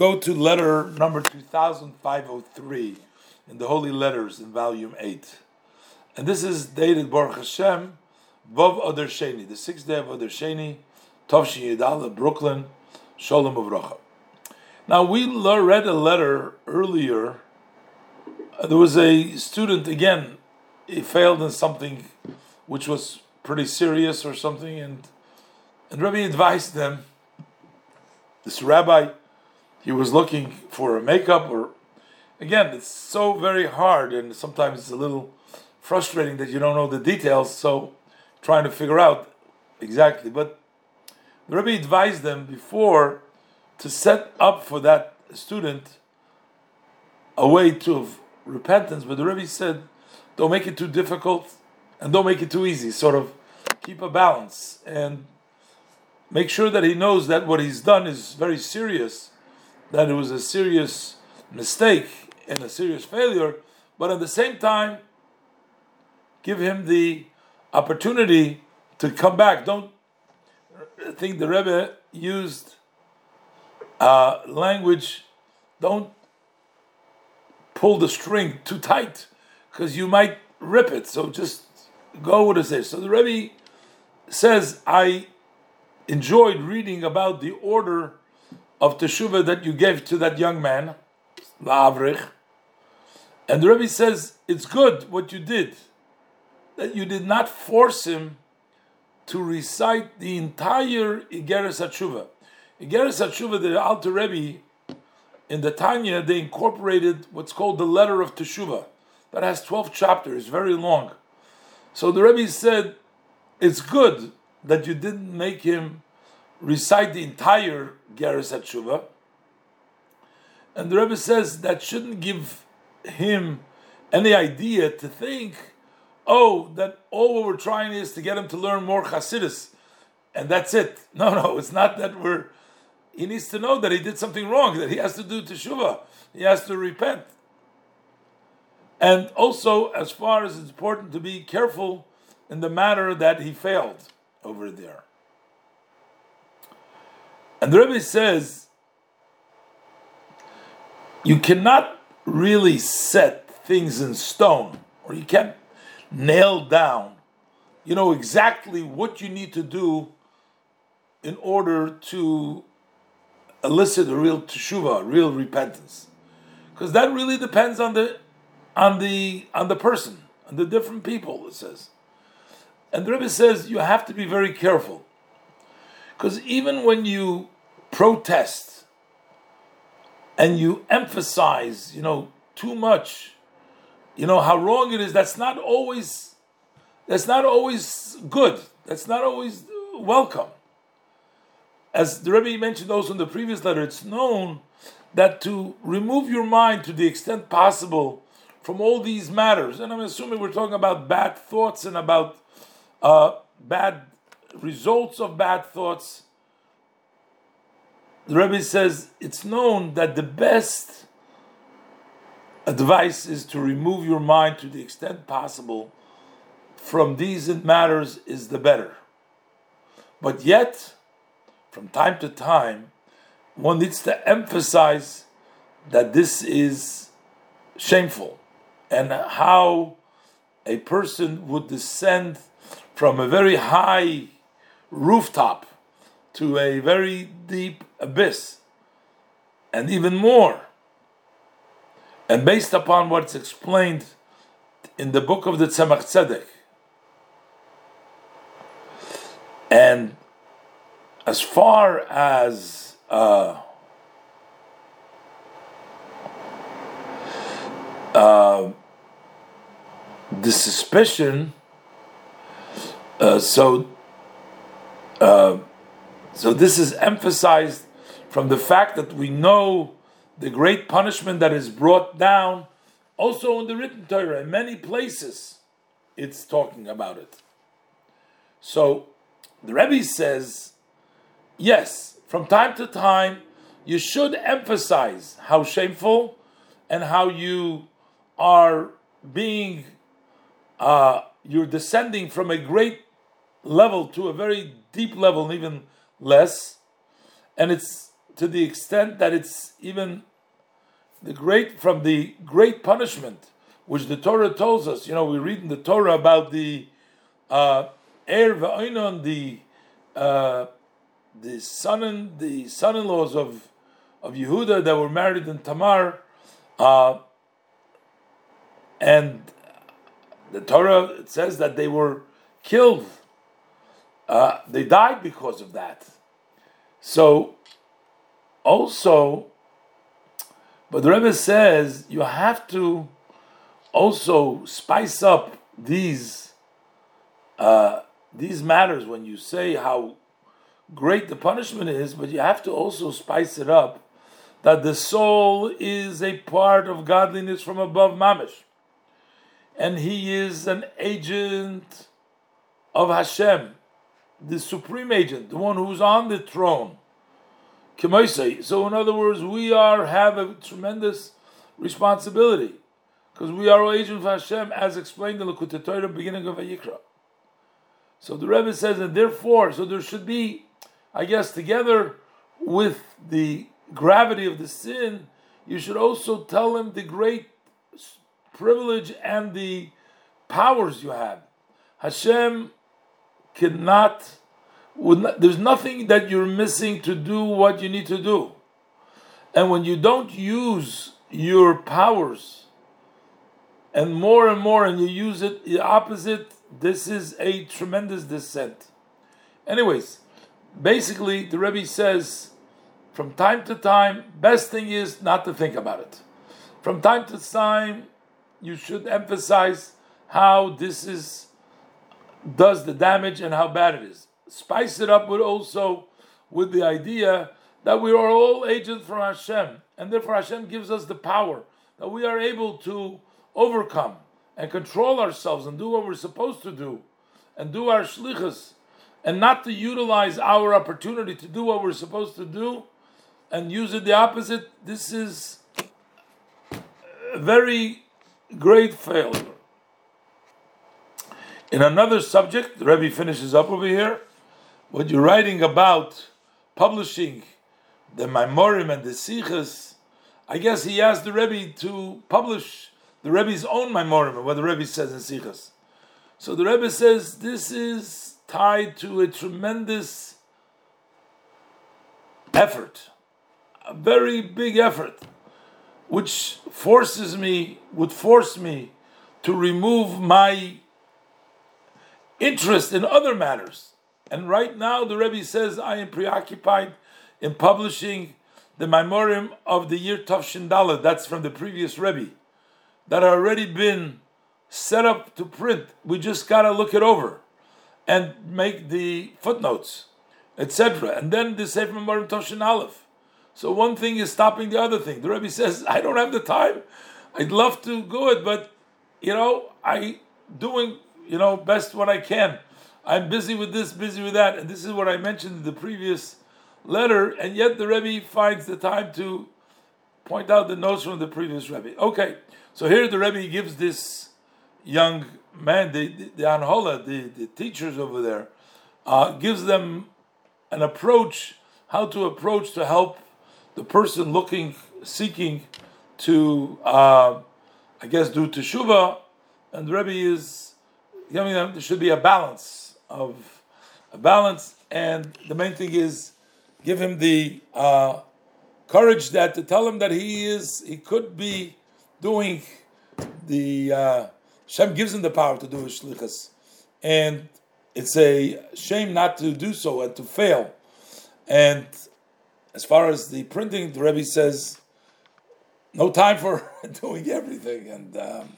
go to letter number 2503 in the Holy Letters in volume 8. And this is dated Baruch Hashem, Vav Adar Sheni, the sixth day of Adar Sheni, Tovshin Yedala, Brooklyn, Shalom Avracha. Now, we read a letter earlier. Uh, there was a student, again, he failed in something which was pretty serious or something, and, and Rabbi advised them. This rabbi, he was looking for a makeup, or again, it's so very hard, and sometimes it's a little frustrating that you don't know the details, so trying to figure out exactly. But the Rebbe advised them before to set up for that student a way to repentance, but the Rebbe said, don't make it too difficult and don't make it too easy. Sort of keep a balance and make sure that he knows that what he's done is very serious, that it was a serious mistake and a serious failure, but at the same time, give him the opportunity to come back. Don't think the Rebbe used uh, language. Don't pull the string too tight because you might rip it. So just go with it. So the Rebbe says, I enjoyed reading about the order of teshuvah that you gave to that young man, La'avrich. And the Rebbe says, it's good what you did, that you did not force him to recite the entire Igeres HaTshuva. Igeres HaTshuva, the Alter Rebbe, in the Tanya, they incorporated what's called the letter of Teshuvah. That has 12 chapters, very long. So the Rebbe said, it's good that you didn't make him recite the entire Geras HaTshuva. And the Rebbe says that shouldn't give him any idea to think oh, that all we're trying is to get him to learn more Hasidus, and that's it. No, no, it's not that we're. He needs to know that he did something wrong, that he has to do teshuvah, he has to repent. And also, as far as it's important to be careful in the matter that he failed over there. And the Rebbe says, you cannot really set things in stone, or you can't nail down, you know exactly what you need to do in order to elicit a real teshuva, real repentance, because that really depends on the on the on the person, on the different people. It says, and the Rebbe says you have to be very careful, because even when you protest and you emphasize, you know, too much you know how wrong it is. That's not always that's not always good. That's not always welcome. As the Rebbe mentioned also in the previous letter, it's known that to remove your mind to the extent possible from all these matters, and I'm assuming we're talking about bad thoughts and about uh, bad results of bad thoughts. The Rebbe says it's known that the best advice is to remove your mind to the extent possible from these matters is the better. But yet, from time to time, one needs to emphasize that this is shameful and how a person would descend from a very high rooftop to a very deep abyss, and even more. And based upon what's explained in the book of the Tzemach Tzedek, and as far as uh, uh, the suspicion, uh, so uh, so this is emphasized from the fact that we know the great punishment that is brought down also in the written Torah, in many places, it's talking about it. So the Rebbe says, yes, from time to time, you should emphasize how shameful and how you are being, uh, you're descending from a great level to a very deep level, and even less. And it's to the extent that it's even the great from the great punishment which the Torah tells us. You know, we read in the Torah about the uh, Er the uh, the son and the son-in-laws of of Yehuda that were married in Tamar, uh, and the Torah it says that they were killed. Uh, they died because of that. So, also, but the Rebbe says you have to also spice up these uh, these matters when you say how great the punishment is, but you have to also spice it up that the soul is a part of godliness from above mamish, and he is an agent of Hashem, the supreme agent, the one who's on the throne. So, in other words, we are have a tremendous responsibility because we are agents of Hashem, as explained in the Torah, beginning of Vayikra. So the Rebbe says, and therefore, so there should be, I guess, together with the gravity of the sin, you should also tell him the great privilege and the powers you have. Hashem cannot, not, there's nothing that you're missing to do what you need to do. And when you don't use your powers, and more and more, and you use it the opposite, this is a tremendous descent. Anyways, basically, the Rebbe says from time to time, best thing is not to think about it. From time to time, you should emphasize how this is does the damage and how bad it is. Spice it up with also with the idea that we are all agents from Hashem, and therefore Hashem gives us the power that we are able to overcome and control ourselves and do what we're supposed to do and do our shlichus and not to utilize our opportunity to do what we're supposed to do and use it the opposite, this is a very great failure. In another subject, the Rebbe finishes up over here. What you're writing about publishing the Maimorim and the Sichos, I guess he asked the Rebbe to publish the Rebbe's own Maimorim, and what the Rebbe says in Sichos. So the Rebbe says this is tied to a tremendous effort a very big effort, which forces me, would force me to remove my interest in other matters. And right now, the Rebbe says I am preoccupied in publishing the Maimorim of the year Tafshin that's from the previous Rebbe, that are already been set up to print. We just got to look it over and make the footnotes, etc. And then the Sefer Maimorim Tafshin Aleph. So one thing is stopping the other thing. The Rebbe says, I don't have the time. I'd love to go it, but you know, I doing, you know, best what I can. I'm busy with this, busy with that, and this is what I mentioned in the previous letter, and yet the Rebbe finds the time to point out the notes from the previous Rebbe. Okay, so here the Rebbe gives this young man, the the, the Anhola, the, the teachers over there, uh, gives them an approach, how to approach to help the person looking, seeking to, uh, I guess, do teshuva, and the Rebbe is there should be a balance of a balance, and the main thing is give him the uh, courage that to tell him that he is he could be doing the uh, Shem gives him the power to do his shlichus, and it's a shame not to do so and to fail, and as far as the printing, the Rebbe says, no time for doing everything, and um,